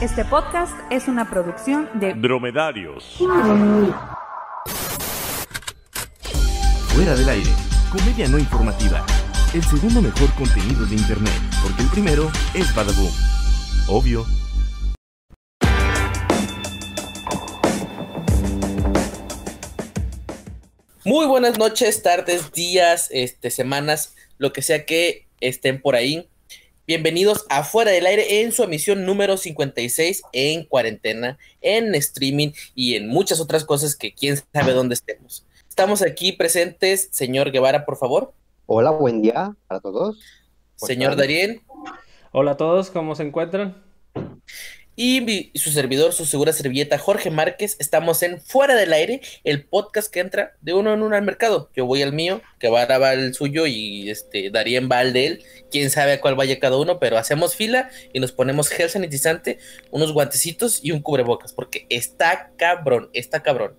Este podcast es una producción de Dromedarios. Fuera del aire, comedia no informativa. El segundo mejor contenido de internet, porque el primero es Badaboom. Obvio. Muy buenas noches, tardes, días, este, semanas, lo que sea que estén por ahí. Bienvenidos a Fuera del Aire en su emisión número 56 en cuarentena, en streaming y en muchas otras cosas que quién sabe dónde estemos. Estamos aquí presentes, señor Guevara, por favor. Hola, buen día para todos. Señor Darien. Hola a todos, ¿cómo se encuentran? Y mi- su servidor, su segura servilleta, Jorge Márquez. Estamos en Fuera del Aire, el podcast que entra de uno en uno al mercado. Yo voy al mío, Guevara va al suyo y este Darien va al de él. Quién sabe a cuál vaya cada uno, pero hacemos fila y nos ponemos gel sanitizante, unos guantecitos y un cubrebocas, porque está cabrón, está cabrón.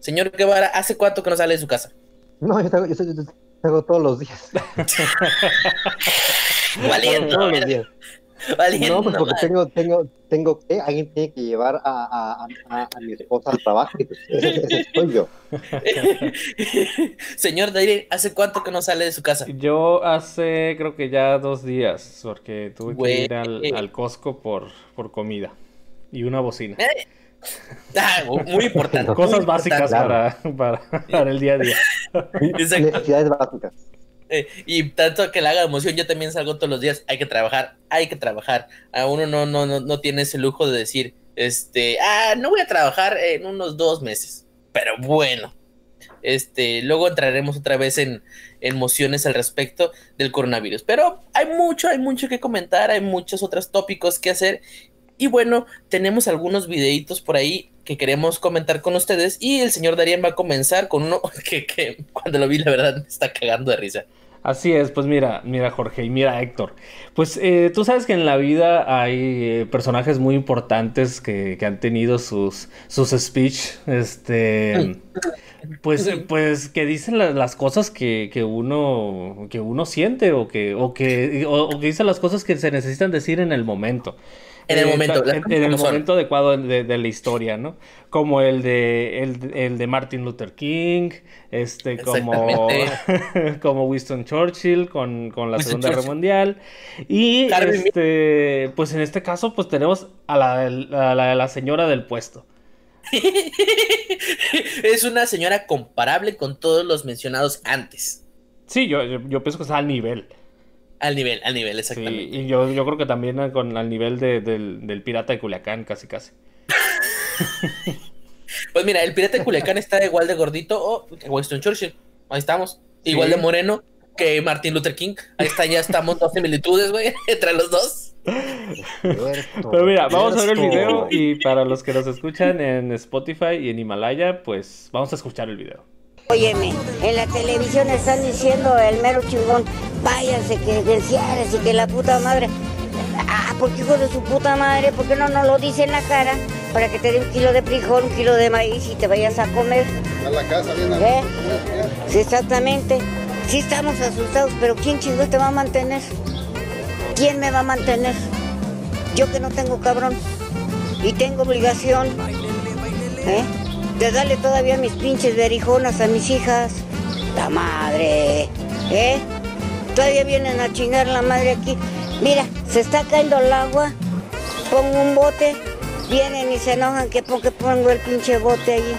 Señor Guevara, ¿hace cuánto que no sale de su casa? No, yo tengo, yo, yo- yo tengo todos los días. Valiendo, todos los días. valiendo No, pues porque madre. tengo, tengo, tengo que, alguien tiene que llevar a, a, a, mi esposa al trabajo y pues ese, ese soy yo. Señor Darien, ¿hace cuánto que no sale de su casa? Yo hace creo que ya dos días, porque tuve Güey. que ir al, al Costco por, por comida y una bocina. Ah, muy importante. Cosas muy básicas importante. para, para, para el día a día. Necesidades básicas. Eh, y tanto que le haga emoción, yo también salgo todos los días. Hay que trabajar, hay que trabajar. A uno no, no, no, no tiene ese lujo de decir, este, ah, no voy a trabajar en unos dos meses. Pero bueno, este, luego entraremos otra vez en, en emociones al respecto del coronavirus. Pero hay mucho, hay mucho que comentar, hay muchos otros tópicos que hacer. Y bueno, tenemos algunos videitos por ahí que queremos comentar con ustedes. Y el señor Darien va a comenzar con uno que, que cuando lo vi, la verdad, me está cagando de risa. Así es, pues mira, mira Jorge y mira Héctor. Pues eh, tú sabes que en la vida hay eh, personajes muy importantes que, que han tenido sus, sus speech, este, pues, pues que dicen la- las cosas que, que uno, que uno siente o que, o que, o, o que dicen las cosas que se necesitan decir en el momento. En el Eh, momento, en, el momento adecuado de, de la historia, ¿no? Como el de, el, el de Martin Luther King, este, como, como Winston Churchill con, con la Winston Segunda Guerra. Mundial. Y este, pues en este caso, pues tenemos a la, a la, a la señora del puesto. es una señora comparable con todos los mencionados antes. Sí, yo, yo, yo pienso que está al nivel. Al nivel, al nivel, Sí, exactamente. y yo, yo creo que también eh, con, al nivel de- del, del pirata de Culiacán, casi casi. Pues mira, el pirata de Culiacán está igual de gordito o que Winston Churchill. Ahí estamos. Igual Sí. de moreno que Martin Luther King. Ahí está, ya estamos dos similitudes, güey, entre los dos. Cierto, Pero mira, vamos a ver el video y para los que nos escuchan en Spotify y en Himalaya, pues vamos a escuchar el video. Óyeme, en la televisión están diciendo el mero chingón, váyanse que Ciares y que la puta madre. Ah, porque hijo de su puta madre, ¿por qué no nos lo dice en la cara? Para que te dé un kilo de frijol, un kilo de maíz y te vayas a comer. A la casa bien ¿Eh? Sí, exactamente. Sí estamos asustados, pero ¿quién chingón te va a mantener? ¿Quién me va a mantener? Yo que no tengo cabrón. Y tengo obligación. ¿Eh? De darle todavía mis pinches berijonas a mis hijas. La madre. ¿Eh? Todavía vienen a chingar la madre aquí. Mira, se está cayendo el agua. Pongo un bote. Vienen y se enojan que porque pongo el pinche bote allí.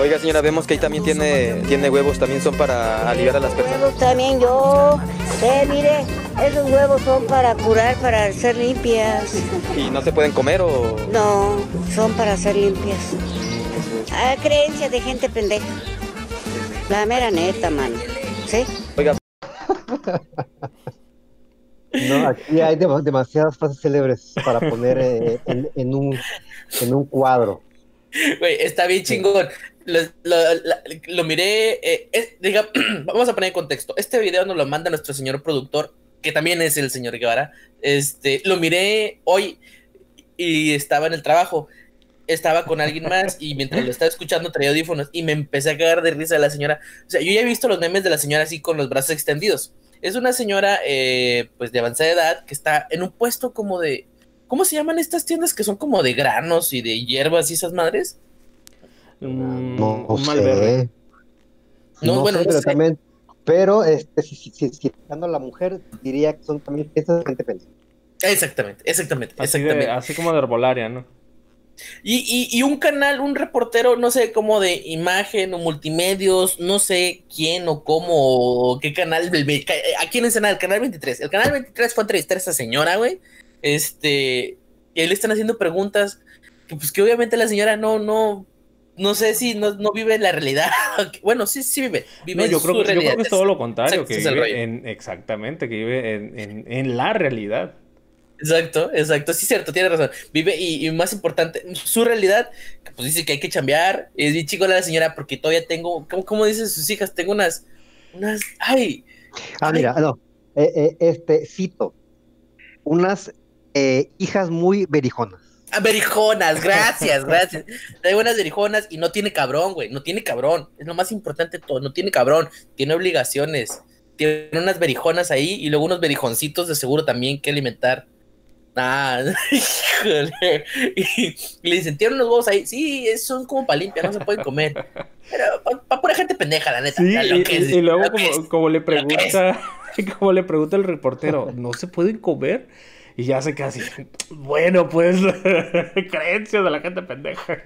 Oiga señora, vemos que ahí también tiene, tiene huevos, también son para aliviar a las personas. Huevos también yo. Eh, mire, esos huevos son para curar, para ser limpias. ¿Y no se pueden comer o...? No, son para ser limpias. Ah, creencia de gente pendeja. La mera neta, mano. ¿Sí? Oiga, No, aquí hay dem- demasiadas frases célebres para poner eh, en, en un, en un cuadro. Güey, está bien chingón. Lo, lo- la- lo miré. eh, es- diga, vamos a poner en contexto. Este video nos lo manda nuestro señor productor, que también es el señor Guevara. Este, lo miré hoy y estaba en el trabajo. Estaba con alguien más y mientras lo estaba escuchando traía audífonos y me empecé a cagar de risa de la señora. O sea, yo ya he visto los memes de la señora así con los brazos extendidos. Es una señora, eh, pues de avanzada edad, que está en un puesto como de, ¿Cómo se llaman estas tiendas que son como de granos y de hierbas y esas madres? Mm, No, un sé. Malverde. No, No, bueno, sé, no pero sé. también, pero este, si, si, si, si a la mujer, diría que son también fiestas de gente pendeja. Exactamente, exactamente, Así, exactamente. de, así como de herbolaria, ¿no? Y, y, y un canal, un reportero, no sé, como de imagen o multimedios, no sé quién o cómo o qué canal, del- me- ¿a quién es el canal 23? El canal 23 fue a entrevistar a esa señora, güey. Este, y ahí le están haciendo preguntas que pues que obviamente la señora no, no, no sé si no, no vive la realidad. Bueno, sí, sí vive, vive No, en yo creo, su que, yo creo realidad. que es todo lo contrario, Exacto, que vive en, exactamente, que vive en, en, en la realidad. Exacto, exacto, sí, cierto, tiene razón. Vive, y, y más importante, su realidad, pues dice que hay que chambear. Es bien chico la señora, porque todavía tengo, ¿cómo, cómo dicen sus hijas? Tengo unas, unas, ay, Ah, Ay. mira, no, eh, eh, este, cito, unas eh, hijas muy berijonas. ah, berijonas, gracias, gracias. Tengo unas berijonas y no tiene cabrón, güey, no tiene cabrón. Es lo más importante de todo, no tiene cabrón, tiene obligaciones. Tiene unas berijonas ahí y luego unos berijoncitos de seguro también que alimentar. Ah, híjole. Y, y le dicen, ¿tienen unos huevos ahí? Sí, son como para limpiar, no se pueden comer. Pero para pura gente pendeja, la neta. Sí, lo y, que y- es- y luego lo que como, es. como le que pregunta, como le pregunta el reportero, ¿no se pueden comer? Y ya se queda así, bueno, pues, creencias de la gente pendeja.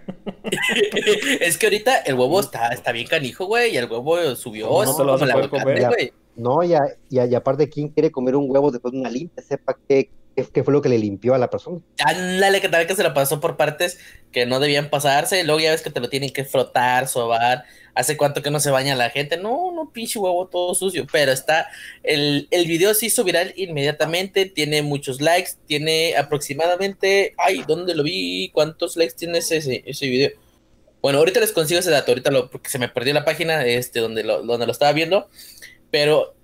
es que ahorita el huevo está, está bien canijo, güey, y el huevo subió. No, no te lo vas a poder comer. güey. No, y, a- y, a- y aparte, ¿quién quiere comer un huevo después de una limpia? Sepa qué, qué, fue lo que le limpió a la persona. Ándale, que tal que se la pasó por partes que no debían pasarse, luego ya ves que te lo tienen que frotar, sobar. Hace cuánto que no se baña la gente. No, no, pinche huevo todo sucio. Pero está. El, el video se hizo viral inmediatamente. Tiene muchos likes. Tiene aproximadamente. Ay, ¿dónde lo vi? ¿Cuántos likes tiene ese, ese video? Bueno, ahorita les consigo ese dato. Ahorita lo. Porque se me perdió la página este, donde, lo, donde lo estaba viendo. Pero.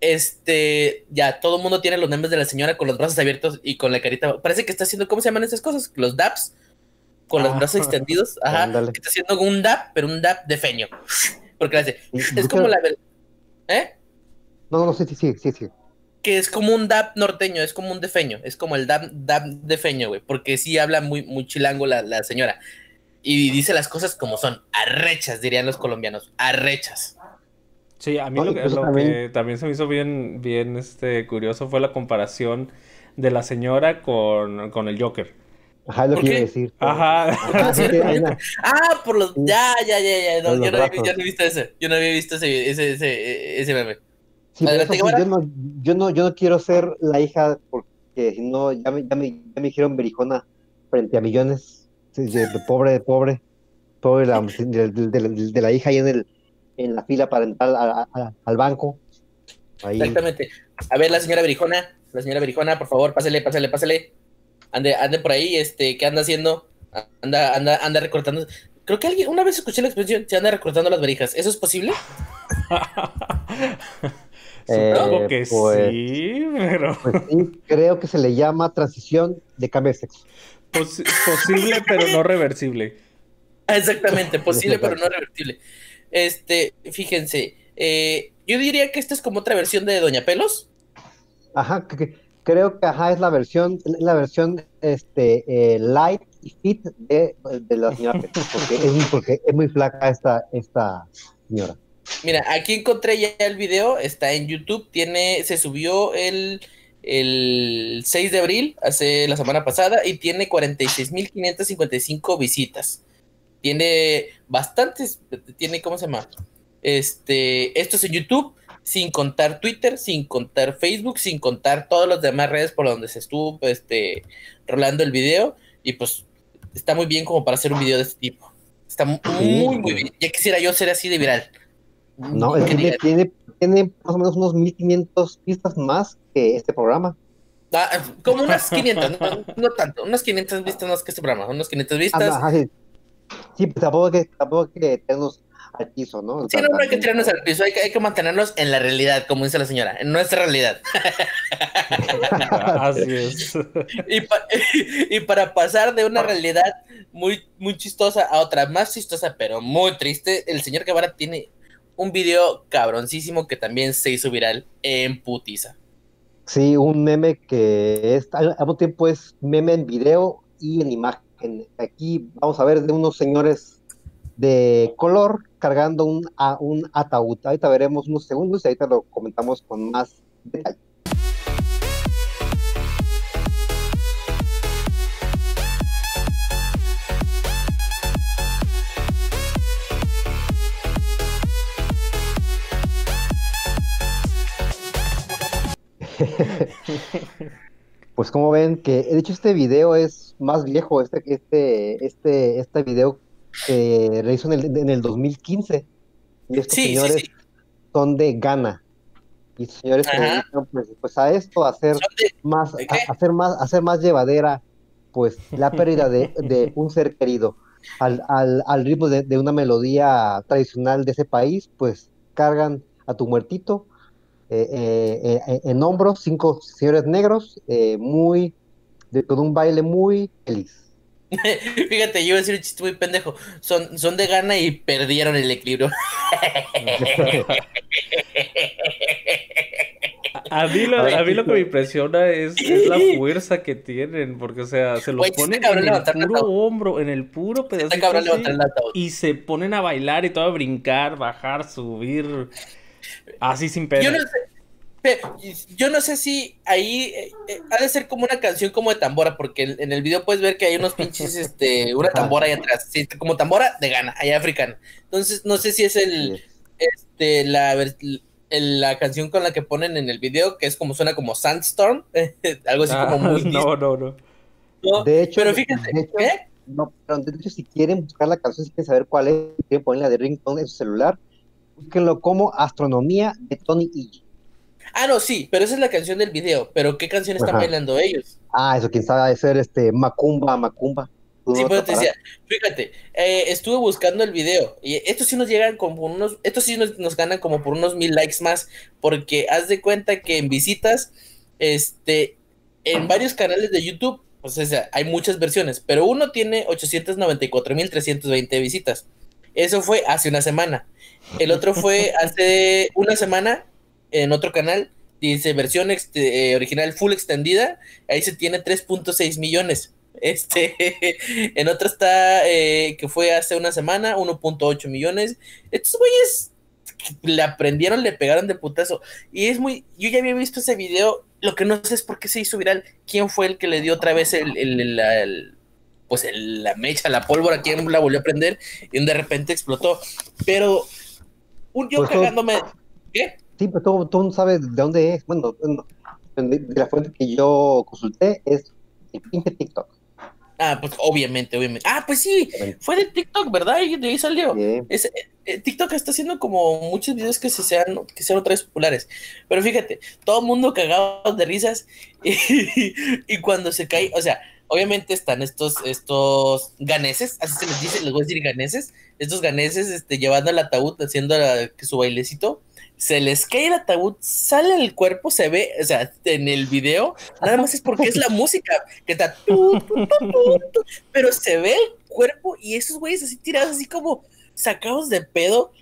Este. Ya, todo el mundo tiene los memes de la señora con los brazos abiertos y con la carita. Parece que está haciendo. ¿Cómo se llaman esas cosas? Los daps con los Ah. brazos extendidos. Ajá. Ándale. que está haciendo un dap, pero un dap de feño. Porque hace. Es como la. ¿Eh? No, no, sí, sí, sí, sí. Que es como un dap norteño, es como un defeño. Es como el dap, dap defeño, güey. Porque sí habla muy, muy chilango la, la señora. Y dice las cosas como son. Arrechas, dirían los colombianos. Arrechas. Sí, a mí No, lo, que, incluso lo también- que también se me hizo bien, bien este, curioso fue la comparación de la señora con, con el Joker. Ajá, lo ¿Por que iba a decir. Ajá. Sí, una- Ah, por los. Ya, ya, ya, ya. No, yo, no había, brazos. yo no he visto ese. Yo no había visto ese, ese, ese, ese meme. Sí, Adelante, eso sí, yo no, yo no, yo no quiero ser la hija porque si no, ya me, ya me, ya me dijeron berijona frente a millones. Sí, de, de pobre, de pobre, pobre la- de, de- de- de la hija ahí en el, en la fila para entrar a- a- al banco. Ahí. Exactamente. A ver, la señora Berijona, la señora Berijona, por favor, pásale, pásale, pásale. Ande, ande por ahí, este, ¿qué anda haciendo? Anda, anda, anda recortando. Creo que alguien, una vez escuché la expresión, se anda recortando las verijas. ¿Eso es posible? Supongo Eh, que pues- sí, pero Pues sí, creo que se le llama transición de cambio de sexo. posi- posible, pero no reversible. Exactamente, posible, pero no revertible. Este, fíjense, eh, yo diría que esta es como otra versión de Doña Pelos. Ajá, que- creo que ajá, es la versión, la versión este, eh, light y fit de, de la señora Pérez, porque es, muy- porque es muy flaca esta, esta señora. Mira, aquí encontré ya el video, está en YouTube, tiene, se subió el, el 6 de abril, hace la semana pasada, y tiene 46.555 visitas. Tiene bastantes, tiene, ¿cómo se llama? Este, esto es en YouTube, sin contar Twitter, sin contar Facebook, sin contar todas las demás redes por donde se estuvo, este, rolando el video, y pues está muy bien como para hacer un video de este tipo. Está mu- muy, muy bien. Ya quisiera yo ser así de viral. No, es que tiene, tiene más o menos unos 1500 vistas más que este programa. Ah, como unas 500, no, no tanto, unas 500 vistas más que este programa, unas 500 Ah, vistas. ajá, sí. Sí, pues tampoco hay que, tampoco hay que tenernos al piso, ¿no? Sí, no, no hay que tirarnos al piso, hay que, hay que mantenernos en la realidad, como dice la señora, en nuestra realidad. Así es. Y, pa- y para pasar de una realidad muy, muy chistosa a otra más chistosa, pero muy triste, el señor Guevara tiene un video cabroncísimo que también se hizo viral en putiza. Sí, un meme que es, al mismo tiempo es meme en video y en imagen. Aquí vamos a ver de unos señores de color cargando un, a, un ataúd. Ahorita veremos unos segundos y ahorita lo comentamos con más detalle. Pues como ven que, de hecho este video es más viejo, este, este, este, este video que hizo en el, en el 2015. Y estos Sí, sí, señores sí. son de Ghana. Y señores se Ajá. dedican pues, pues a esto, a hacer de- más, ¿de a- hacer más, a hacer más llevadera pues la pérdida de, de un ser querido. Al, al, al ritmo de, de una melodía tradicional de ese país, pues cargan a tu muertito en hombros, cinco señores negros, eh, muy, de, con un baile muy feliz. Fíjate, yo iba a decir un chiste muy pendejo. Son, son de gana y perdieron el equilibrio. A mí, lo, a mí lo que me impresiona es, es la fuerza que tienen, porque, o sea, se sí está ponen en el puro hombro, en el puro ataúd. y se ponen a bailar y todo a brincar, bajar, subir, así sin Yo pena. no sé. pe- Yo no sé si ahí eh, eh, ha de ser como una canción como de tambora, porque en en el video puedes ver que hay unos pinches, este, una tambora ahí atrás, sí, como tambora de gana, allá africana. Entonces, no sé si es el, este, la, el- la canción con la que ponen en el video, que es como suena como Sandstorm, algo así como Ah, muy no, no, no. De hecho, Pero de- fíjate, de hecho, ¿qué? No, pero de hecho, si quieren buscar la canción, si quieren saber cuál es, quieren ponerla de ringtone en su celular, búsquenlo como Astronomía de Tony E. Ah, no, sí, pero esa es la canción del video. Pero ¿qué canción están Ajá. bailando ellos? Ah, eso quién sabe ser este Macumba, Macumba. Sí, pues te decía, fíjate, eh, estuve buscando el video y estos sí nos llegan como por unos, estos sí nos, nos ganan como por unos mil likes más, porque haz de cuenta que en visitas, este, en varios canales de YouTube, pues o sea, hay muchas versiones, pero uno tiene 894 mil 320 visitas. Eso fue hace una semana. El otro fue hace una semana en otro canal, dice versión eh, original full extendida, ahí se tiene 3.6 millones. Este, en otro está eh, que fue hace una semana, 1.8 millones. Estos güeyes le aprendieron, le pegaron de putazo. Y es muy, yo ya había visto ese video, lo que no sé es por qué se hizo viral, quién fue el que le dio otra vez el, el- el- el- pues la mecha, la pólvora, quién la volvió a prender y de repente explotó. Pero un yo Pues cagándome, ¿qué? Sí, pero tú, tú no sabes de dónde es. Bueno, no, de, de la fuente que yo consulté es el pinche TikTok. Ah, pues obviamente, obviamente. Ah, pues sí, fue de TikTok, ¿verdad? Y de ahí salió. Es- eh, eh, TikTok está haciendo como muchos videos que se sean, que sean otra vez populares. Pero fíjate, todo el mundo cagado de risas y, y cuando se cae, o sea, obviamente están estos, estos ganeses, así se les dice, les voy a decir ganeses, estos ganeses este, llevando el ataúd, haciendo su bailecito, se les cae el ataúd, sale el cuerpo, se ve, o sea, en el video, nada más es porque es la música, que está pero se ve el cuerpo y esos güeyes así tirados, así como sacados de pedo,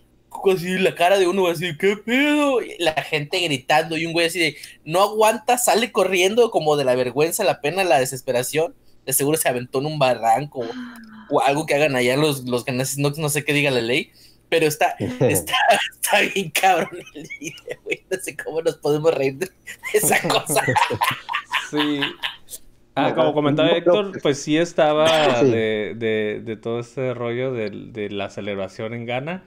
así la cara de uno así, ¿qué pedo? Y la gente gritando y un güey así de, no aguanta, sale corriendo como de la vergüenza, la pena, la desesperación, de seguro se aventó en un barranco o, o algo que hagan allá los, los ganeses, no, no sé qué diga la ley, pero está, está, está bien cabrón el video, güey, no sé cómo nos podemos reír de esa cosa. Sí. Ah, como comentaba Héctor, pues- pues sí estaba de, de, de todo este rollo del- de, la celebración en Ghana.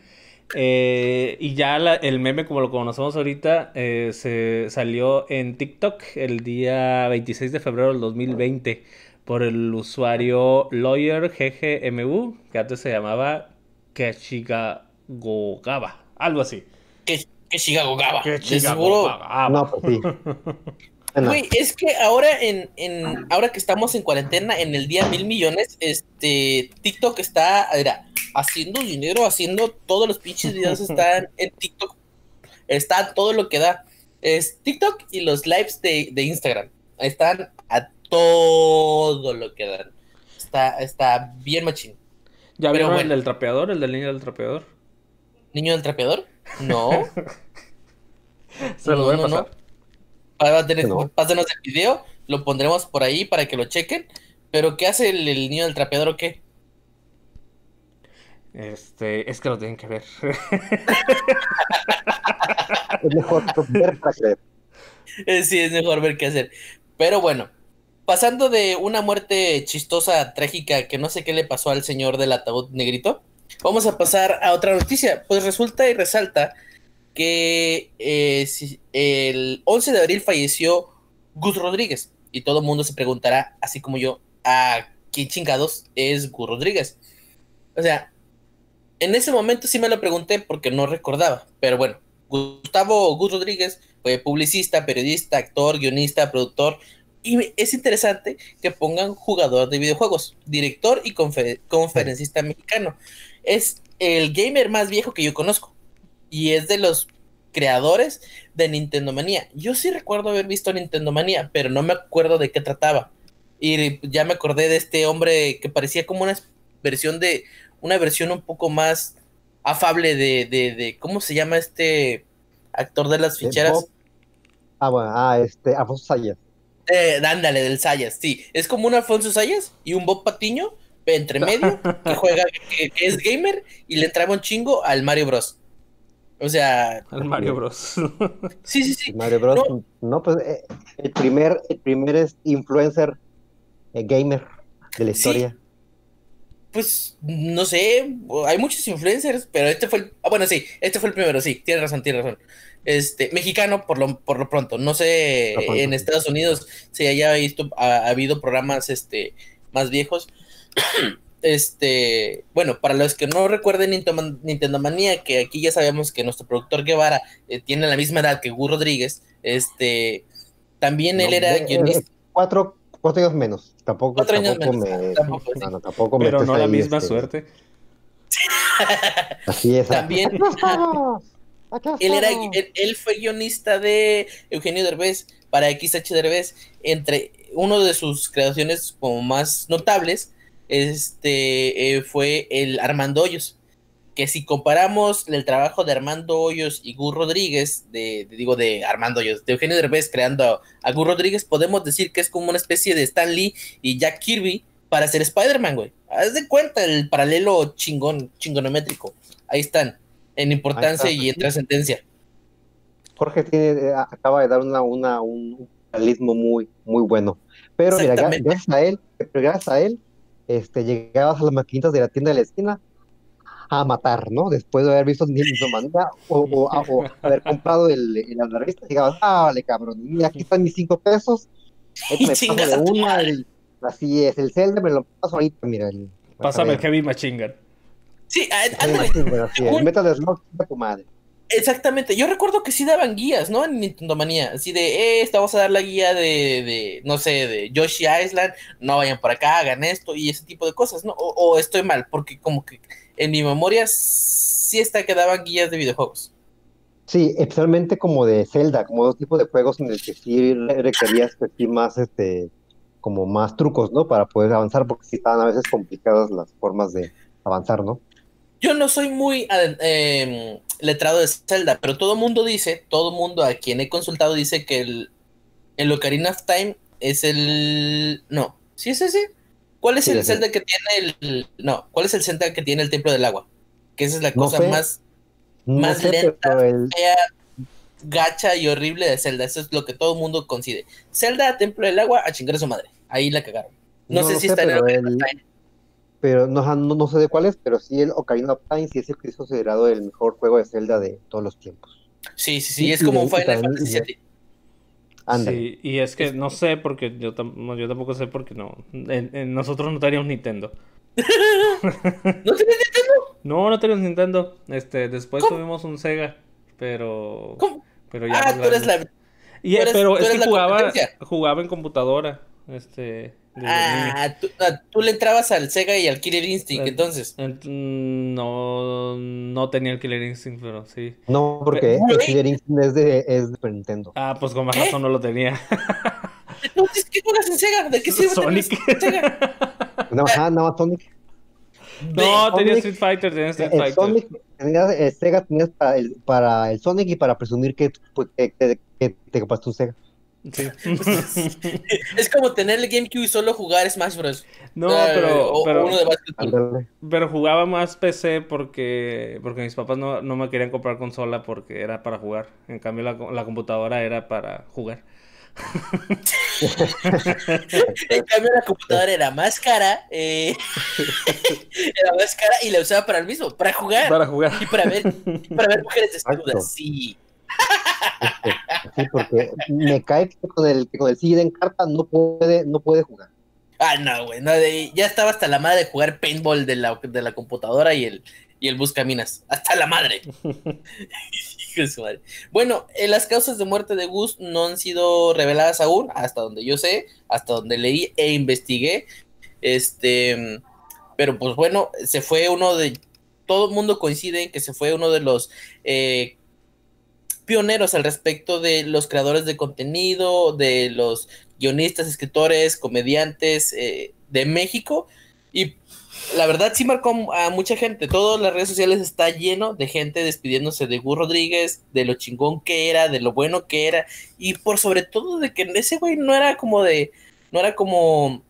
Eh, y ya la- el meme, como lo conocemos ahorita, eh, se salió en TikTok el día 26 de febrero del 2020 por el usuario Lawyer GGMU, que antes se llamaba Keshigagogaba, algo así. Que, que Chicago Gaba, de seguro. Keshigagogaba. No, pues sí. Güey, es que ahora en, en ahora que estamos en cuarentena, en el día mil millones, este TikTok está mira, haciendo dinero, haciendo todos los pinches videos están en TikTok. Está todo lo que da. Es TikTok y los lives de, de Instagram. Están a todo lo que dan. Está, está bien machín. ¿Ya Pero vieron el del trapeador, el del niño del trapeador? ¿Niño del trapeador? No. Se lo No, voy a no, no. pasar. Va a tener, No. Pásanos el video, lo pondremos por ahí para que lo chequen. Pero ¿qué hace el, el niño del trapeador o qué? Este, es que lo tienen que ver. Es mejor ver creer. Eh, Sí, es mejor ver qué hacer. Pero bueno, pasando de una muerte chistosa, trágica, que no sé qué le pasó al señor del ataúd negrito, vamos a pasar a otra noticia. Pues resulta y resalta que eh, si- el 11 de abril falleció Gus Rodríguez. Y todo el mundo se preguntará, así como yo, ¿a quién chingados es Gus Rodríguez? O sea, en ese momento sí me lo pregunté porque no recordaba. Pero bueno, Gustavo Gus Rodríguez fue publicista, periodista, actor, guionista, productor. Y es interesante que pongan jugador de videojuegos, director y confer- conferencista mexicano. Es el gamer más viejo que yo conozco. Y es de los creadores de Nintendo Manía. Yo sí recuerdo haber visto Nintendo Manía, pero no me acuerdo de qué trataba. Y ya me acordé de este hombre que parecía como una versión de. Una versión un poco más afable de. de, de- ¿Cómo se llama este actor de las ficheras? Bob. Ah, bueno, ah, este, Alfonso Sayas. Eh, ándale, del Sayas, sí. Es como un Alfonso Sayas y un Bob Patiño entre medio que juega, que, que es gamer y le entraba un chingo al Mario Bros. O sea, Al Mario Bros. sí, sí, sí. Mario Bros. No. No, pues eh, el primer, el primer es influencer eh, gamer de la Sí. historia. Pues no sé, hay muchos influencers, pero este fue el. Ah, bueno, sí, este fue el primero, sí, tienes razón, tienes razón. Este, mexicano por lo, por lo pronto. No sé pronto, en. Estados Unidos si haya visto, ha, ha habido programas este, más viejos. Este, bueno, para los que no recuerden Nintendo, Nintendo Manía, que aquí ya sabemos que nuestro productor Guevara eh, tiene la misma edad que Gus Rodríguez, este, también él No, era eh, guionista. eh, Cuatro, cuatro años menos. Tampoco, Cuatro años tampoco menos. me. Tampoco, sí. no, no, tampoco me Pero no la misma este, suerte. Así es. También, Él, era, él fue guionista de Eugenio Derbez para XH Derbez. Entre uno de sus creaciones como más notables este, eh, fue el Armando Hoyos. Que si comparamos el trabajo de Armando Hoyos y Gus Rodríguez, de, de- digo de Armando Hoyos, de Eugenio Derbez creando a, a Gus Rodríguez, podemos decir que es como una especie de Stan Lee y Jack Kirby para hacer Spider-Man, güey. Haz de cuenta el paralelo chingón, chingonométrico. Ahí están, en importancia está. y en trascendencia. Jorge tiene, eh, acaba de dar una, una, un realismo muy, muy bueno. Pero mira, gracias a él, gracias a él, este, llegabas a las maquinitas de la tienda de la esquina a matar, ¿no? Después de haber visto Manía o, o, a- o haber comprado el, el, la revista, llegabas, ah, vale, cabrón, mira, aquí están mis cinco pesos, ahorita me paso Chingas de a una, el- así es, el Zelda me lo paso ahorita, mira. El, Pásame el Heavy Machine Gun. Sí, ándale. así es, el Metal Slug, chinga tu madre. Exactamente. Yo recuerdo que sí daban guías, ¿no? En Nintendo Manía. Así de, eh, esta vamos a dar la guía de, de, no sé, de Yoshi Island. No vayan por acá, hagan esto y ese tipo de cosas, ¿no? O, o estoy mal, porque como que en mi memoria sí está que daban guías de videojuegos. Sí, especialmente como de Zelda, como dos tipos de juegos en el que sí re- requerías pues, sí más este como más trucos, ¿no? Para poder avanzar, porque sí estaban a veces complicadas las formas de avanzar, ¿no? Yo no soy muy aden- em, letrado de Zelda, pero todo mundo dice, todo mundo a quien he consultado dice que el, el Ocarina of Time es el... No, ¿sí es ese? ¿Cuál es Sí, el. Zelda que tiene el... No, ¿cuál es el Zelda que tiene el Templo del Agua? Que esa es la No cosa sé. más No Más sé, lenta, pero el, fea, gacha y horrible de Zelda. Eso es lo que todo el mundo coincide. Zelda, Templo del Agua, a chingar a su madre. Ahí la cagaron. No, No sé si está en el pero Ocarina of Time. pero no, sé de cuál es, pero sí el Ocarina of Time sí es el que es considerado el mejor juego de Zelda de todos los tiempos. Sí, sí, sí, y- es como un Final Fantasy VII. Sí, y es que no sé porque yo, tam- yo tampoco sé porque no. en- en- nosotros no teníamos Nintendo. ¿No tienes Nintendo? No, no teníamos Nintendo. Este, después ¿Cómo? tuvimos un Sega, pero ¿Cómo? pero ya Ah, tú eres la... Y, eres- pero tú es que jugaba jugaba en computadora, este. Ah, tú, ah, tú le entrabas al Sega y al Killer Instinct, Eh, entonces. Ent- no no tenía el Killer Instinct, pero sí. No, porque Pero- el Killer Instinct es de, es de Super Nintendo. Ah, pues con más ¿Qué? razón no lo tenía. Entonces, ¿qué juegas en Sega? ¿De qué sirve tener Sonic. Sega? No, ajá, Sonic. No, tenía Street Fighter, tenía Street El Fighter. Sonic, tenías, el Sega tenías para el, para el Sonic y para presumir que, pues, que, que- que te compraste un Sega. Sí. Es como tener el GameCube y solo jugar Smash Bros. No, Ah, pero, o- pero, uno de pero jugaba más PC porque, porque mis papás no, no me querían comprar consola porque era para jugar. En cambio, la, la computadora era para jugar. En cambio, la computadora era más cara. eh, era más cara y la usaba para el mismo, para jugar. Para jugar. Y para ver, y para ver mujeres desnudas. Sí. Sí, porque me cae que con el, que con el CD en carta no puede, no puede jugar. Ah, no, güey. no, de- ya estaba hasta la madre de jugar paintball de la, de la computadora y el, y el buscaminas. Hasta la de madre. Bueno, eh, las causas de muerte de Gus no han sido reveladas aún, hasta donde yo sé, hasta donde leí e investigué. Este, pero pues bueno, se fue uno de. Todo el mundo coincide en que se fue uno de los eh, pioneros al respecto de los creadores de contenido, de los guionistas, escritores, comediantes eh, de México. Y la verdad sí marcó a mucha gente. Todas las redes sociales está lleno de gente despidiéndose de Gus Rodríguez, de lo chingón que era, de lo bueno que era. Y por sobre todo de que ese güey no era como de. No era como.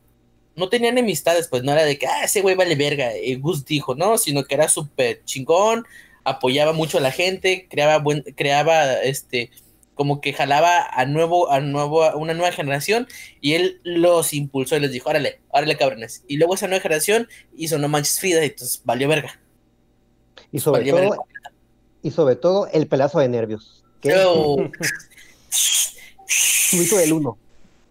No tenía enemistades, pues no era de que, ah, ese güey vale verga. eh, Gus dijo, no, sino que era súper chingón, apoyaba mucho a la gente, creaba buen, creaba este como que jalaba a nuevo, a nuevo, a una nueva generación y él los impulsó y les dijo, órale, órale cabrones. Y luego esa nueva generación hizo No Manches Frida y entonces valió verga. Y sobre Valió verga. todo, y sobre todo el pelazo de nervios. Que Yo- subito del 1,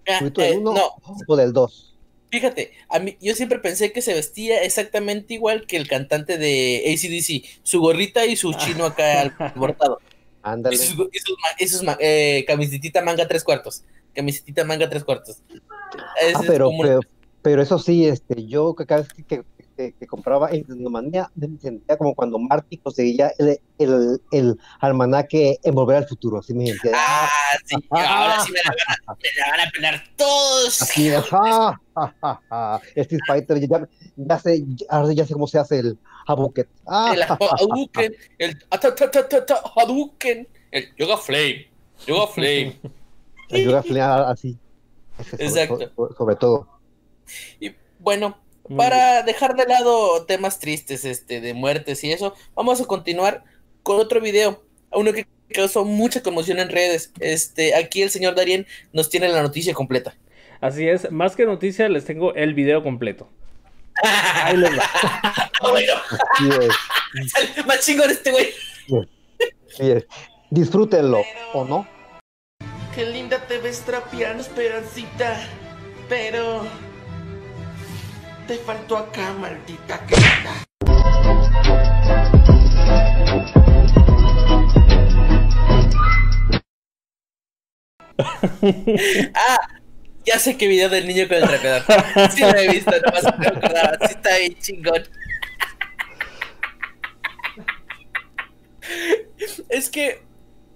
Ah, eh, del 1 no, o del 2. Fíjate, a mí, yo siempre pensé que se vestía exactamente igual que el cantante de ACDC, su gorrita y su chino acá alborotado. Y Ándale. sus, y sus y eh, camisetita manga tres cuartos. Camisetita manga tres cuartos. Ah, es pero, como- pero, pero eso sí, este, yo que cada vez que, que, que- que compraba en Tecnomanía me sentía como cuando Marty conseguía el, el, el almanaque en Volver al Futuro, así me sentía. Ah, sí, ahora sí me la van a, me la van a pelar todos. Así de, ja, ja, ja. Street Fighter, ya, ya sé, ahora ya sé cómo se hace el Habuket. Ah, El Hadouken, el Hadouken, el Yoga Flame, Yoga Flame. el Yoga Flea, así. Ese sobre, Exacto. sobre- sobre todo. Y bueno, para dejar de lado temas tristes, este, de muertes y eso, vamos a continuar con otro video, uno que causó mucha conmoción en redes. Este, aquí el señor Darien nos tiene la noticia completa. Así es, más que noticia, les tengo el video completo. Ahí les va. bueno, Así es, más chingón este güey. así es. Disfrútenlo, ¿o no? Qué linda te ves trapeando, Esperancita. Pero. Te faltó acá, maldita querida. Ah, ya sé qué video del niño con el trapeador. Sí lo he visto, no me acordaba. Sí está bien chingón. Es que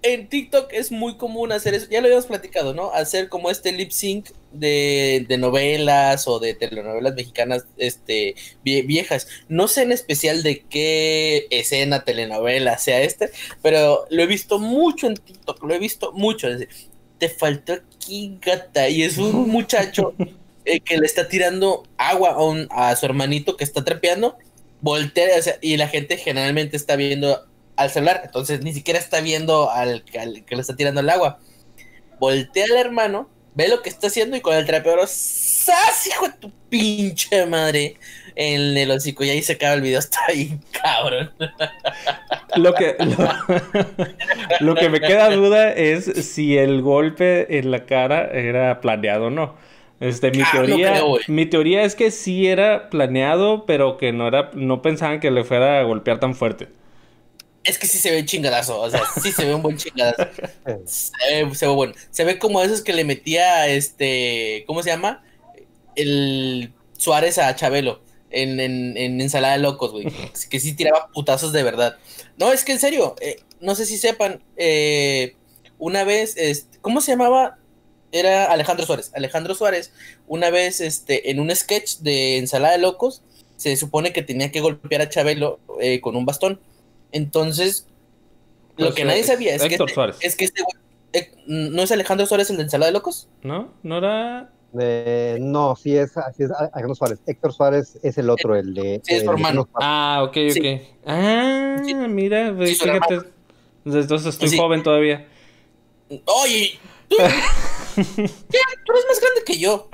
en TikTok es muy común hacer eso. Ya lo habíamos platicado, ¿no? Hacer como este lip sync de, de novelas o de telenovelas mexicanas este, vie- viejas. No sé en especial de qué escena, telenovela sea este, pero lo he visto mucho en TikTok. Lo he visto mucho. Es decir, te faltó aquí, gata. Y es un muchacho eh, que le está tirando agua a, un- a su hermanito que está trapeando. Voltea, o sea, y la gente generalmente está viendo al celular, entonces ni siquiera está viendo al, al que le está tirando el agua. Voltea al hermano, ve lo que está haciendo y con el trapeador, ¡zas, hijo de tu pinche madre! En el hocico, y ahí se acaba el video, está ahí, cabrón. Lo que, lo, lo que me queda duda es si el golpe en la cara era planeado o no. Este, mi Ah, teoría, creo, mi teoría es que sí era planeado, pero que no era, no pensaban que le fuera a golpear tan fuerte. Es que sí se ve un chingadazo, o sea, sí se ve un buen chingadazo. Se ve, se ve bueno. Se ve como esos que le metía este. ¿Cómo se llama? El Suárez a Chabelo en, en, en Ensalada de Locos, güey. Que sí tiraba putazos de verdad. No, es que en serio, eh, no sé si sepan. eh, una vez, este, ¿cómo se llamaba? Era Alejandro Suárez. Alejandro Suárez, una vez este, en un sketch de Ensalada de Locos, se supone que tenía que golpear a Chabelo eh, con un bastón. Entonces, lo Pues, que nadie sabía es que, Héctor este, Suárez. es que este güey, eh, ¿no es Alejandro Suárez el de Ensalada de Locos? ¿No? ¿No era...? Eh, no, sí es, así es Alejandro Suárez. Héctor Suárez es el otro, el de. Sí, es el hermano. Ah, ok, ok. Sí. Ah, Sí. mira, Sí, su fíjate. Entonces estoy Sí. joven todavía. Oye, ¿tú, ¿qué? Tú eres más grande que yo.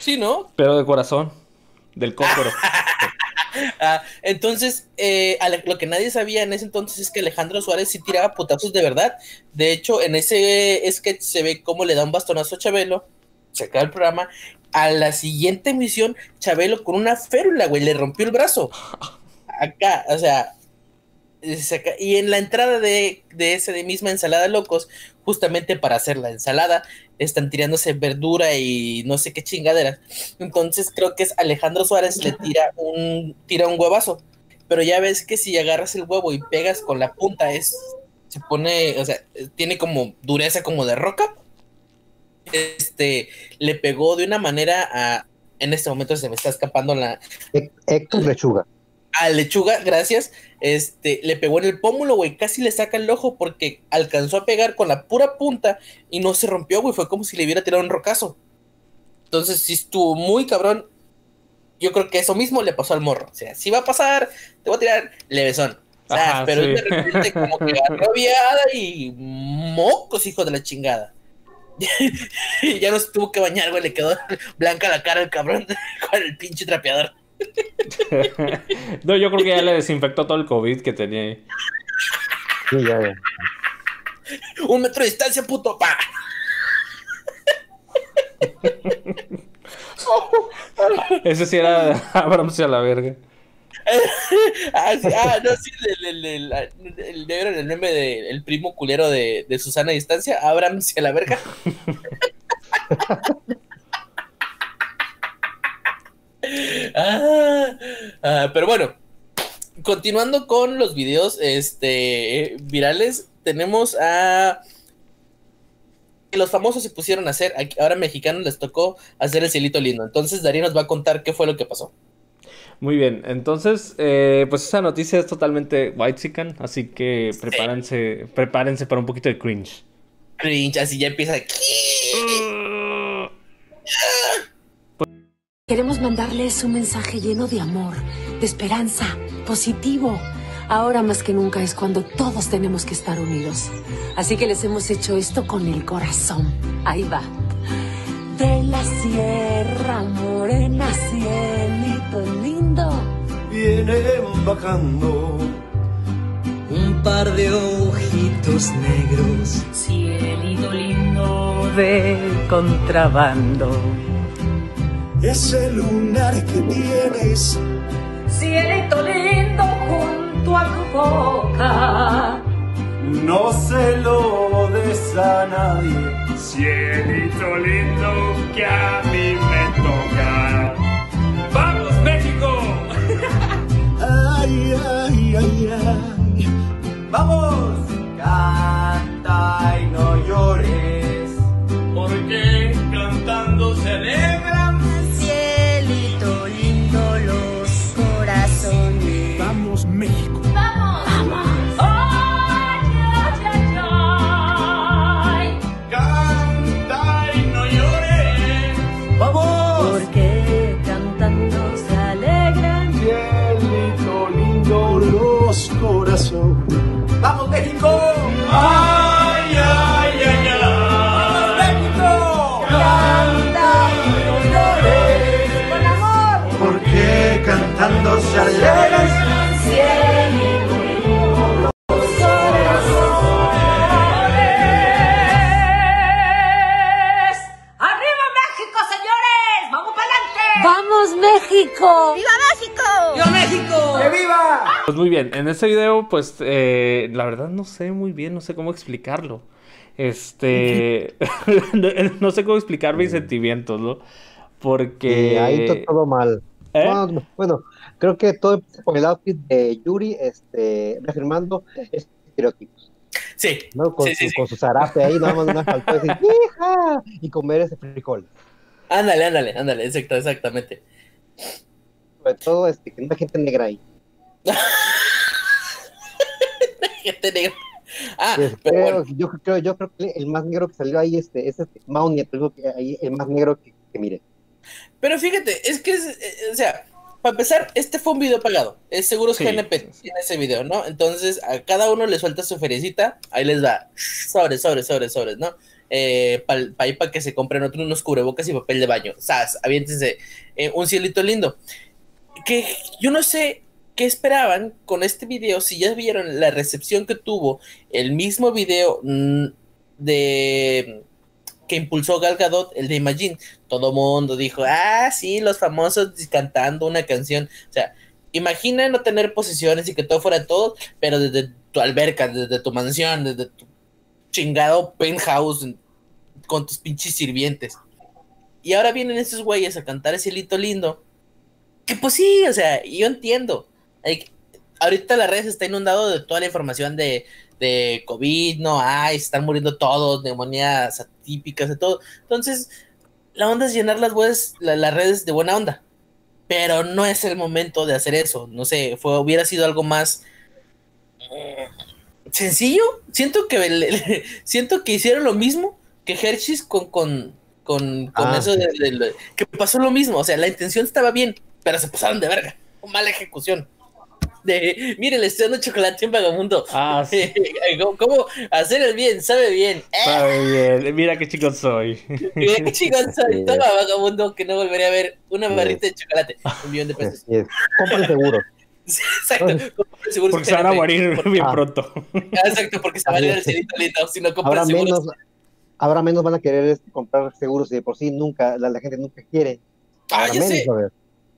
Sí, ¿no? Pero de corazón. Del cócoro. Ah, entonces, eh, lo que nadie sabía en ese entonces es que Alejandro Suárez sí tiraba putazos de verdad. De hecho, en ese sketch se ve cómo le da un bastonazo a Chabelo, se acaba el programa. A la siguiente emisión, Chabelo con una férula, güey, le rompió el brazo. Acá, o sea. Y en la entrada de, de esa misma ensalada locos, justamente para hacer la ensalada, están tirándose verdura y no sé qué chingaderas. Entonces creo que es Alejandro Suárez le tira un, tira un huevazo. Pero ya ves que si agarras el huevo y pegas con la punta, es, se pone, o sea, tiene como dureza como de roca. Este, le pegó de una manera a, en este momento se me está escapando la, Hé- Héctor Lechuga. A lechuga, gracias, este, le pegó en el pómulo, güey, casi le saca el ojo porque alcanzó a pegar con la pura punta y no se rompió, güey, fue como si le hubiera tirado un rocazo. Entonces, sí estuvo muy cabrón. Yo creo que eso mismo le pasó al morro. O sea, si va a pasar, te voy a tirar levesón. O sea, Ajá, pero sí. de repente como que agarró y mocos, hijo de la chingada. Y ya no se tuvo que bañar, güey, le quedó blanca la cara al cabrón con el pinche trapeador. no, yo creo que ya le desinfectó todo el COVID que tenía ahí. Sí, ya, ya. Un metro de distancia, puto, pa. Ese sí era Abrams a la verga. Ah, sí, ah, no, sí, el, el, el, el, el negro en el meme de el primo culero de, de Susana a distancia, Abraham hacia la verga. Ah, ah, pero bueno, continuando con los videos este, virales, tenemos a que los famosos se pusieron a hacer, ahora mexicanos les tocó hacer el cielito lindo. Entonces Darío nos va a contar qué fue lo que pasó. Muy bien, entonces, eh, pues esa noticia es totalmente white así que prepárense, prepárense para un poquito de cringe. Cringe, así ya empieza. Queremos mandarles un mensaje lleno de amor, de esperanza, positivo. Ahora más que nunca es cuando todos tenemos que estar unidos. Así que les hemos hecho esto con el corazón. Ahí va. De la sierra morena, cielito lindo. Vienen bajando un par de ojitos negros. Cielito lindo de contrabando. Ese lunar que tienes Cielito lindo junto a tu boca. no se lo des a nadie. Cielito lindo que a mí me toca. ¡Vamos, México! ay, ay, ay, ay. ¡Vamos! Canta y no llores. ¡Vamos, México! ¡Viva México! ¡Que viva! Pues muy bien, en este video, pues eh, la verdad no sé muy bien, no sé cómo explicarlo. Este, no, no sé cómo explicar mis sentimientos, ¿no? Porque... Ahí to- todo mal. ¿Eh? No, no, bueno, creo que todo con el outfit de Yuri, este, reafirmando estos estereotipos, Sí, ¿no? Con, Sí, sí, su, sí. con su zarape ahí, nada más no faltó decir, ¡hija! Y comer ese frijol. Ándale, ándale, ándale, exacto, exactamente. Sobre todo, este, que no hay gente negra ahí. Gente negra. Ah, Este, pero creo- bueno, yo, creo, yo creo que el más negro que salió ahí este, es este Mao Nieto, el más negro que, que mire. pero fíjate, es que, es, eh, o sea, para empezar, este fue un video pagado. Es seguro Sí, GNP tiene ese video, ¿no? Entonces, a cada uno le suelta su feriecita, ahí les va, sobres, sobres, sobres, sobres, ¿no? Eh, para para que se compren otros unos cubrebocas y papel de baño. ¡Sas! Aviéntense eh, un cielito lindo. Que yo no sé qué esperaban con este video, si ya vieron la recepción que tuvo el mismo video mm, de que impulsó Gal Gadot, el de Imagine. Todo mundo dijo, ah, sí, los famosos cantando una canción. O sea, imagina no tener posesiones y que todo fuera todo, pero desde tu alberca, desde tu mansión, desde tu chingado penthouse con tus pinches sirvientes. Y ahora vienen esos güeyes a cantar ese hito lindo. Que pues sí, o sea, yo entiendo. Ahorita las redes está inundado de toda la información de, de COVID, no hay, se están muriendo todos, neumonías atípicas, de todo. Entonces, la onda es llenar las, webs- la- las redes de buena onda. Pero no es el momento de hacer eso. No sé, fue, hubiera sido algo más eh, sencillo. Siento que siento que hicieron lo mismo que Hershey's con, con, con, con Ah, eso sí, de, sí. que pasó lo mismo. O sea, la intención estaba bien, pero se pasaron de verga. Mala ejecución. De, mire, le estoy dando chocolate en vagamundo. Ah, sí. ¿Cómo, hacer el bien? Sabe bien. Eh, Sabe bien. Mira qué chico soy. mira qué chingón soy. Sí. Toma, vagabundo, que no volveré a ver una Sí. barrita de chocolate. Un millón de pesos. Así es. Compren seguro. Sí, exacto. Seguros Porque se van a morir bien Ah. pronto. Ah, Exacto, porque se va a ir el es. cielito lindo. Si no compras menos, ahora menos van a querer comprar seguros y de por sí nunca, la, la gente nunca quiere. Ah, ya menos, sé.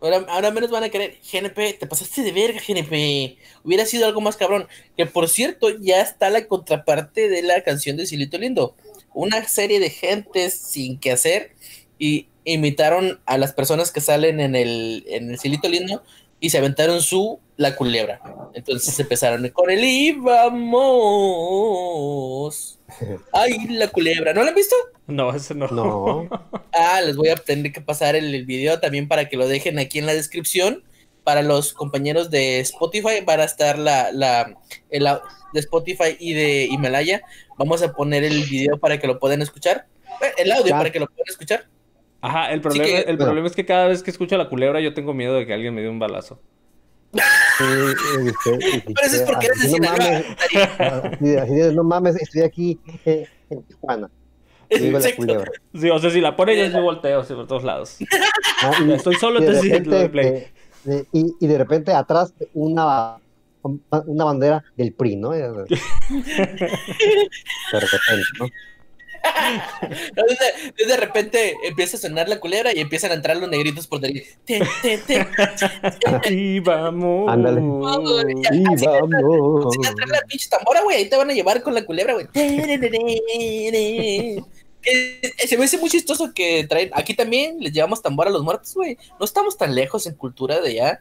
Ahora, ahora menos van a querer. GNP, te pasaste de verga, GNP. Hubiera sido algo más cabrón. Que por cierto, ya está la contraparte de la canción de Cielito Lindo. Una serie de gentes sin que hacer y imitaron a las personas que salen en el, en el Cielito Lindo y se aventaron su La Culebra. Entonces empezaron con el íbamos. Ay, la culebra. ¿No la han visto? No, ese no. No. Ah, les voy a tener que pasar el, el video también para que lo dejen aquí en la descripción. Para los compañeros de Spotify, van a estar la, la el de Spotify y de Himalaya. Vamos a poner el video para que lo puedan escuchar. Eh, El audio Ya. para que lo puedan escuchar. Ajá, el problema, que- el problema es que cada vez que escucho la culebra yo tengo miedo de que alguien me dé un balazo. Sí, sí, sí, Pero eso es porque eres de no Sinaloa. mames, así, así de, no mames, estoy aquí eh, en Tijuana. Sí, o sea, si la pone yo sí volteo sí, por todos lados. Ah, y- estoy solo, de entonces de play. eh, eh, y, y de repente atrás una, una bandera del PRI, ¿no? De repente, ¿no? Entonces, de, repente empieza a sonar la culebra y empiezan a entrar los negritos por dentro. Te, te, te, Y vamos. Ándale. Y vamos. Sin entrar la pinche tambora, güey. Ahí te van a llevar con la culebra, güey. Eh, Se me hace muy chistoso que traen. Aquí también les llevamos tambor a los muertos, güey. No estamos tan lejos en cultura de allá.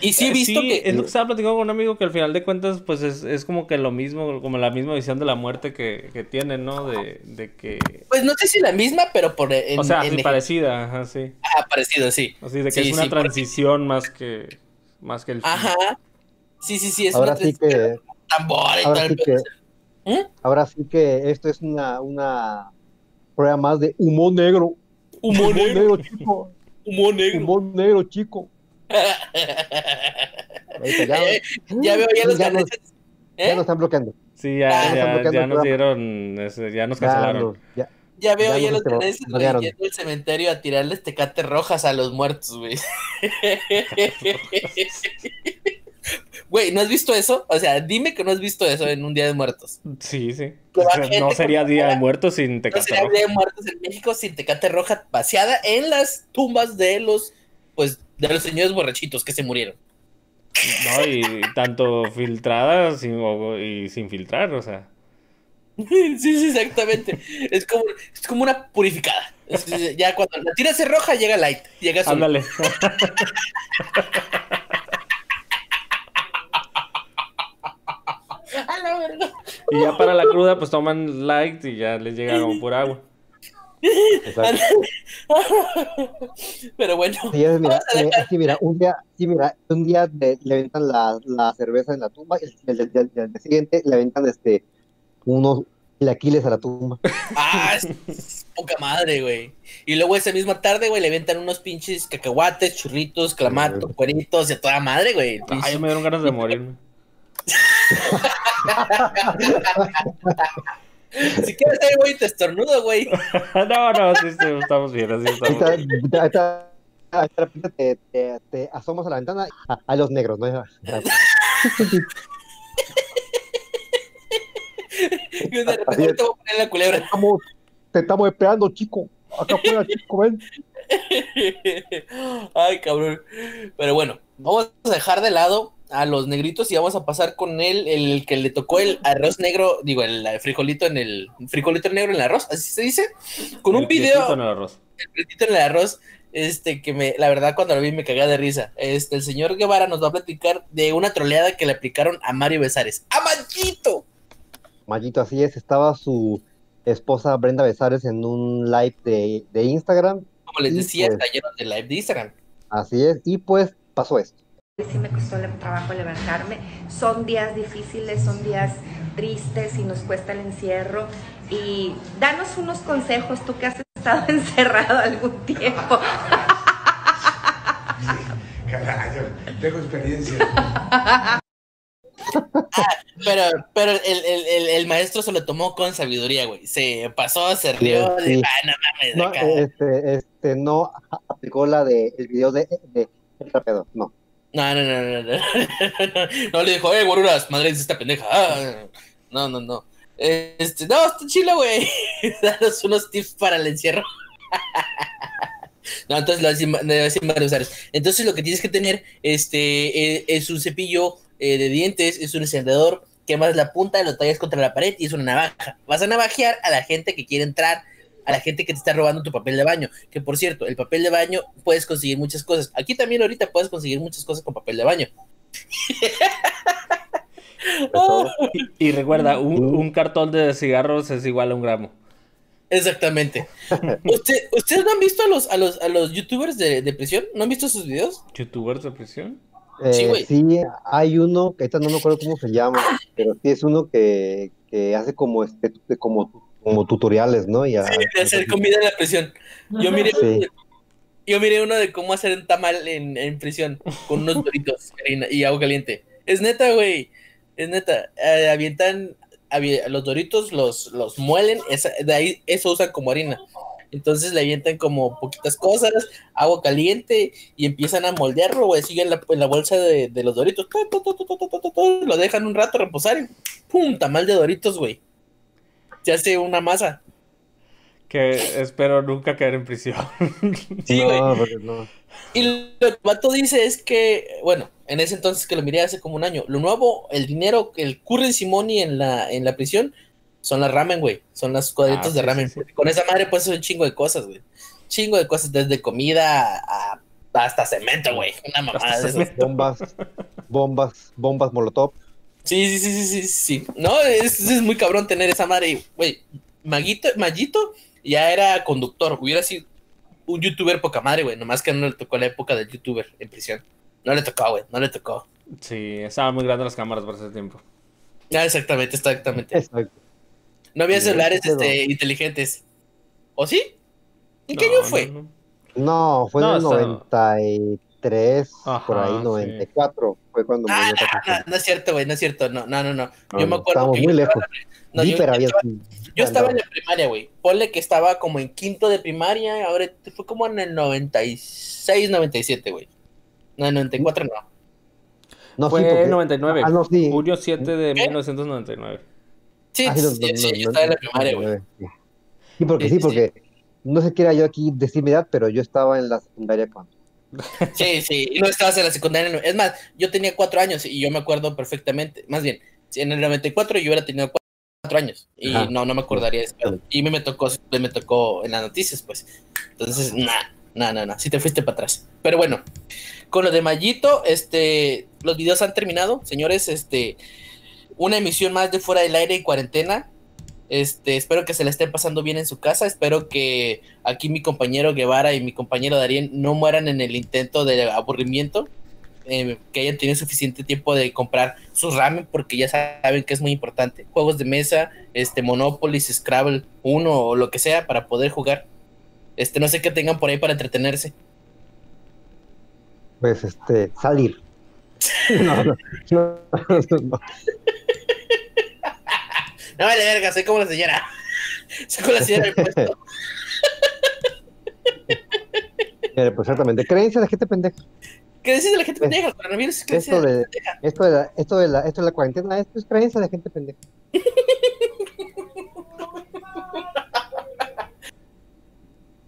Y sí he Eh, visto sí, que. es lo que estaba platicando con un amigo que al final de cuentas, pues es, es como que lo mismo, como la misma visión de la muerte que, que tienen, ¿no? De, de que. Pues no sé si la misma, pero por. En, o sea, en sí, parecida, ajá, sí. Ah, parecido, sí. Así de que Sí, es una sí, porque- transición más que más que el fin. Ajá. Sí, sí, sí. Es Ahora una sí que, tambor y todo ahora pedo. que, ¿Eh? ahora sí que esto es una, una prueba más de humor negro. Humor negro. chico. Humor negro. Humor negro, chico. Ahorita ya, Eh, ya veo ya los ya, nos, ganetes. ya ¿Eh? nos están bloqueando. Sí, ya, Ah, ya, ya nos dieron, ya nos Ya, cancelaron. ya- Ya veo Ya los banearon. yendo al cementerio a tirarles tecates rojas a los muertos, güey. Güey, ¿no has visto eso? O sea, dime que no has visto eso en un Día de Muertos. Sí, sí. O sea, no sería Día de Muertos sin No Tecate sería Rojo. Día de Muertos en México sin tecate roja paseada en las tumbas de los, pues, de los señores borrachitos que se murieron. No, y tanto filtradas y, sin filtrar, o sea. Sí, sí, exactamente. Es como, es como una purificada. Es- ya cuando la tiras de roja llega light, llega azul. Ándale. Y ya para la cruda, pues toman light y ya les llega como por agua. Exacto. Pero bueno, Sí, mira, eh, sí, mira, un día, sí, mira, un día le, le aventan la, la cerveza en la tumba y el, el- el- el- siguiente le aventan este unos chilaquiles a la tumba. Ah, es, es poca madre, güey. Y luego esa misma tarde, güey, le aventan unos pinches cacahuates, churritos, clamato, cueritos, de toda madre, güey. Ay, pinche- me dieron ganas de morirme. Si quieres ser, güey, te estornudo, güey. no, no, sí, sí, estamos bien, así Ahí estamos. está, ahí está, ahí está, te, te- te asomas a la ventana a, a los negros, ¿no? Y de repente te voy a poner la culebra. Estamos, te estamos esperando, chico. Acá afuera, chico, ven. Ay, cabrón. Pero bueno, vamos a dejar de lado a los negritos y vamos a pasar con él, el que le tocó el arroz negro, digo, el frijolito en el frijolito negro en el arroz, así se dice, con un El video, en el arroz. el en el arroz, este, que me, la verdad, cuando lo vi me cagué de risa. Este, el señor Guevara nos va a platicar de una troleada que le aplicaron a Mario Besares. ¡A Mayito! Mayito, así es. Estaba su esposa Brenda Besares en un live de, de Instagram. Como les decía, pues- está lleno de live de Instagram. Así es. Y pues pasó esto. Sí me costó el trabajo levantarme. Son días difíciles, son días tristes y nos cuesta el encierro. Y danos unos consejos, tú que has estado encerrado algún tiempo. Caray, tengo experiencia. Pero, pero el, el, el, el maestro se lo tomó con sabiduría, güey. Se pasó, se rió, Sí. de, ah, no mames, No, acá". este, este, no aplicó la de el video de, de el trapeador, no. No, no, no, no, no, no, le dijo, eh, guaruras, madre de esta pendeja. Ah, no, no, no. Este, no, está chilo, güey. Danos unos tips para el encierro. No, entonces lo hacen Mario Besares. Entonces lo que tienes que tener este, eh, es un cepillo eh, de dientes, es un encendedor, quemas la punta, lo tallas contra la pared y es una navaja. Vas a navajear a la gente que quiere entrar, a la gente que te está robando tu papel de baño. Que por cierto, el papel de baño puedes conseguir muchas cosas. Aquí también ahorita puedes conseguir muchas cosas con papel de baño. Oh, Y recuerda, un, un cartón de cigarros es igual a un gramo. exactamente. ¿Usted- ¿Ustedes no han visto a los, a los, a los youtubers de, de prisión? ¿No han visto sus videos? ¿Youtubers de prisión? Eh, Sí, güey. sí, hay uno, que ahorita no me acuerdo cómo se llama, pero sí es uno que, que hace como este como, como tutoriales, ¿no? Y sí, de hacer comida en la prisión. Yo miré, yo miré uno de cómo hacer un tamal en, prisión con unos doritos y agua caliente. Es neta, güey. Es neta. Eh, avientan los doritos, los, los muelen, de ahí eso usan como harina. Entonces le avientan como poquitas cosas, agua caliente y empiezan a moldearlo, güey. Siguen la, en la bolsa de, de los doritos. Lo dejan un rato reposar y ¡pum! Tamal de doritos, güey. Se hace una masa. Que espero nunca caer en prisión. Sí, güey. no. Y lo que vato dice es que, bueno, en ese entonces que lo miré hace como un año, lo nuevo, el dinero, el currency money en la, en la prisión, son las ramen, güey. Son las cuadritos Ah, de sí, ramen. sí, sí. Con esa madre puedes hacer un chingo de cosas, güey. Chingo de cosas, desde comida a, hasta cemento, güey. Una mamada de esas. Bombas, bombas, bombas molotov. Sí, sí, sí, sí, sí, sí. No, es, es muy cabrón tener esa madre. y, Güey, Maguito, Mayito ya era conductor. Hubiera sido un youtuber poca madre, güey. Nomás que no le tocó la época del youtuber en prisión. No le tocó, güey. No le tocó. Sí, estaban muy grandes las cámaras para ese tiempo. Ah, exactamente, exactamente. Exacto. No había Sí, celulares este, inteligentes. ¿O sí? ¿En qué No, año no, fue? no. No, fue No, en el está- 93, por Ajá, ahí, sí. 94, fue cuando Ah, murió Paco no, no es cierto, güey, no es cierto. No, no, no. no. No, Yo me no, acuerdo estábamos que muy yo lejos. estaba- no, yo- había- estaba- Yo estaba en la primaria, güey. Ponle que estaba como en quinto de primaria. Ahora fue como en el 96, 97, güey. No, en 94 no. No, sí, Fue porque- en 99. Ah, no, sí. Julio 7 de ¿Eh? 1999. Sí, Ah, sí, no, sí, no, sí, no, yo no, estaba en la no, primaria, güey. Sí, Sí, porque Sí, sí, sí, porque no sé qué era yo aquí decir mi edad, pero yo estaba en la secundaria cuando. Sí, sí, y no estabas en la secundaria. Es más, yo tenía cuatro años y yo me acuerdo perfectamente. Más bien, si en el 94 yo hubiera tenido cuatro, años y Ajá. no, no me acordaría de eso. Y me, me tocó, me tocó en las noticias, pues. Entonces, nah, nah, nah, nah, si te fuiste para atrás. Pero bueno, con lo de Mayito, este, los videos han terminado, señores. Este, una emisión más de fuera del aire y cuarentena. Este, espero que se la estén pasando bien en su casa. Espero que aquí mi compañero Guevara y mi compañero Darien no mueran en el intento de aburrimiento. eh, que hayan tenido suficiente tiempo de comprar su ramen porque ya saben que es muy importante. Juegos de mesa, este Monopoly, Scrabble 1 o lo que sea para poder jugar. Este, no sé qué tengan por ahí para entretenerse. Pues este, salir. No, no, no, no. No vale verga, soy como la señora. Soy como la señora del puesto. Eh, Pues exactamente, creencia de gente pendeja. ¿Qué decís de la gente pendeja? El coronavirus es creencia Esto de la de, esto de la, esto de la, esto de la cuarentena, esto es creencia de gente pendeja.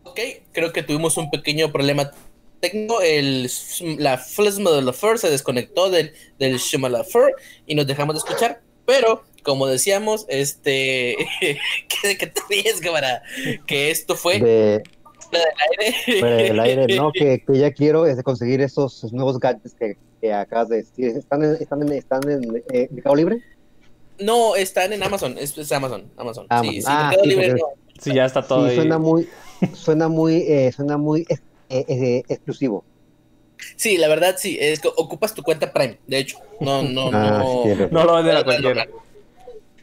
Ok, creo que tuvimos un pequeño problema técnico. El, la Flisma de la Fur se desconectó del, del Shuma la Fur y nos dejamos de escuchar. Pero, como decíamos, este. ¿Qué, qué te ríes, cámara? Que esto fue. De, fuera del aire. fuera del aire, ¿no? Que, que ya quiero es de conseguir esos, esos nuevos gadgets que, que acabas de decir. ¿Están en, están en, están en eh, Mercado Libre? No, están en Amazon. Es, es Amazon. Amazon. Amazon. Sí, sí, Ah, Mercado sí, Libre porque- no. Sí, ya está todo Sí, ahí. suena muy, suena muy, eh, suena muy eh, eh, exclusivo. Sí, la verdad, sí. Es que ocupas tu cuenta Prime, de hecho. No, no, Ah, no. sí, tienes No lo venden a no, no, cualquiera. no.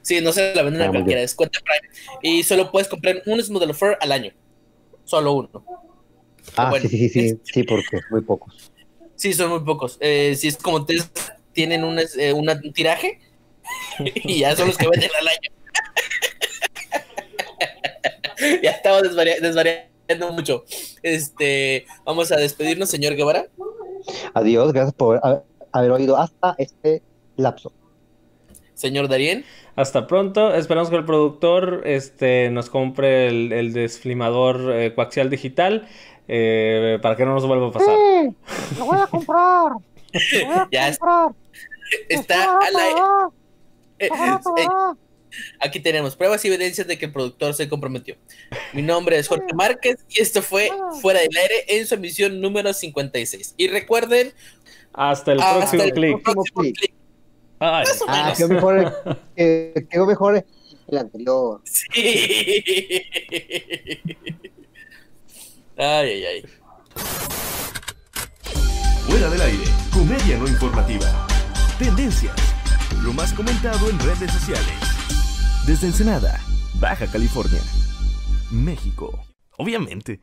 Sí, no se la venden Ah, a muy cualquiera, es cuenta Prime. Y solo puedes comprar un Smooth Fur al año. Solo uno. Ah, Bueno, sí, sí, sí, sí, sí, porque muy pocos. Sí, son muy pocos. Eh, si es como te tienen un, eh, una- un tiraje y ya son los que venden al año. ya estamos desvaria- desvariando mucho. Este, vamos a despedirnos, señor Guevara. Adiós, gracias por ha- haber oído hasta este lapso. Señor Darien. Hasta pronto. Esperamos que el productor este, nos compre el, el desflimador eh, coaxial digital eh, para que no nos vuelva a pasar. lo voy a comprar. Ya es- está al aire. Eh, eh, Aquí tenemos pruebas y evidencias de que el productor se comprometió. Mi nombre es Jorge Márquez y esto fue Fuera del Aire en su emisión número 56. Y recuerden, Hasta el hasta próximo clic. Ah, menos. quedó mejor, eh, quedó mejor el anterior. Sí. Ay, ay, ay. Fuera del aire, comedia no informativa. Tendencias, lo más comentado en redes sociales. Desde Ensenada, Baja California, México. Obviamente.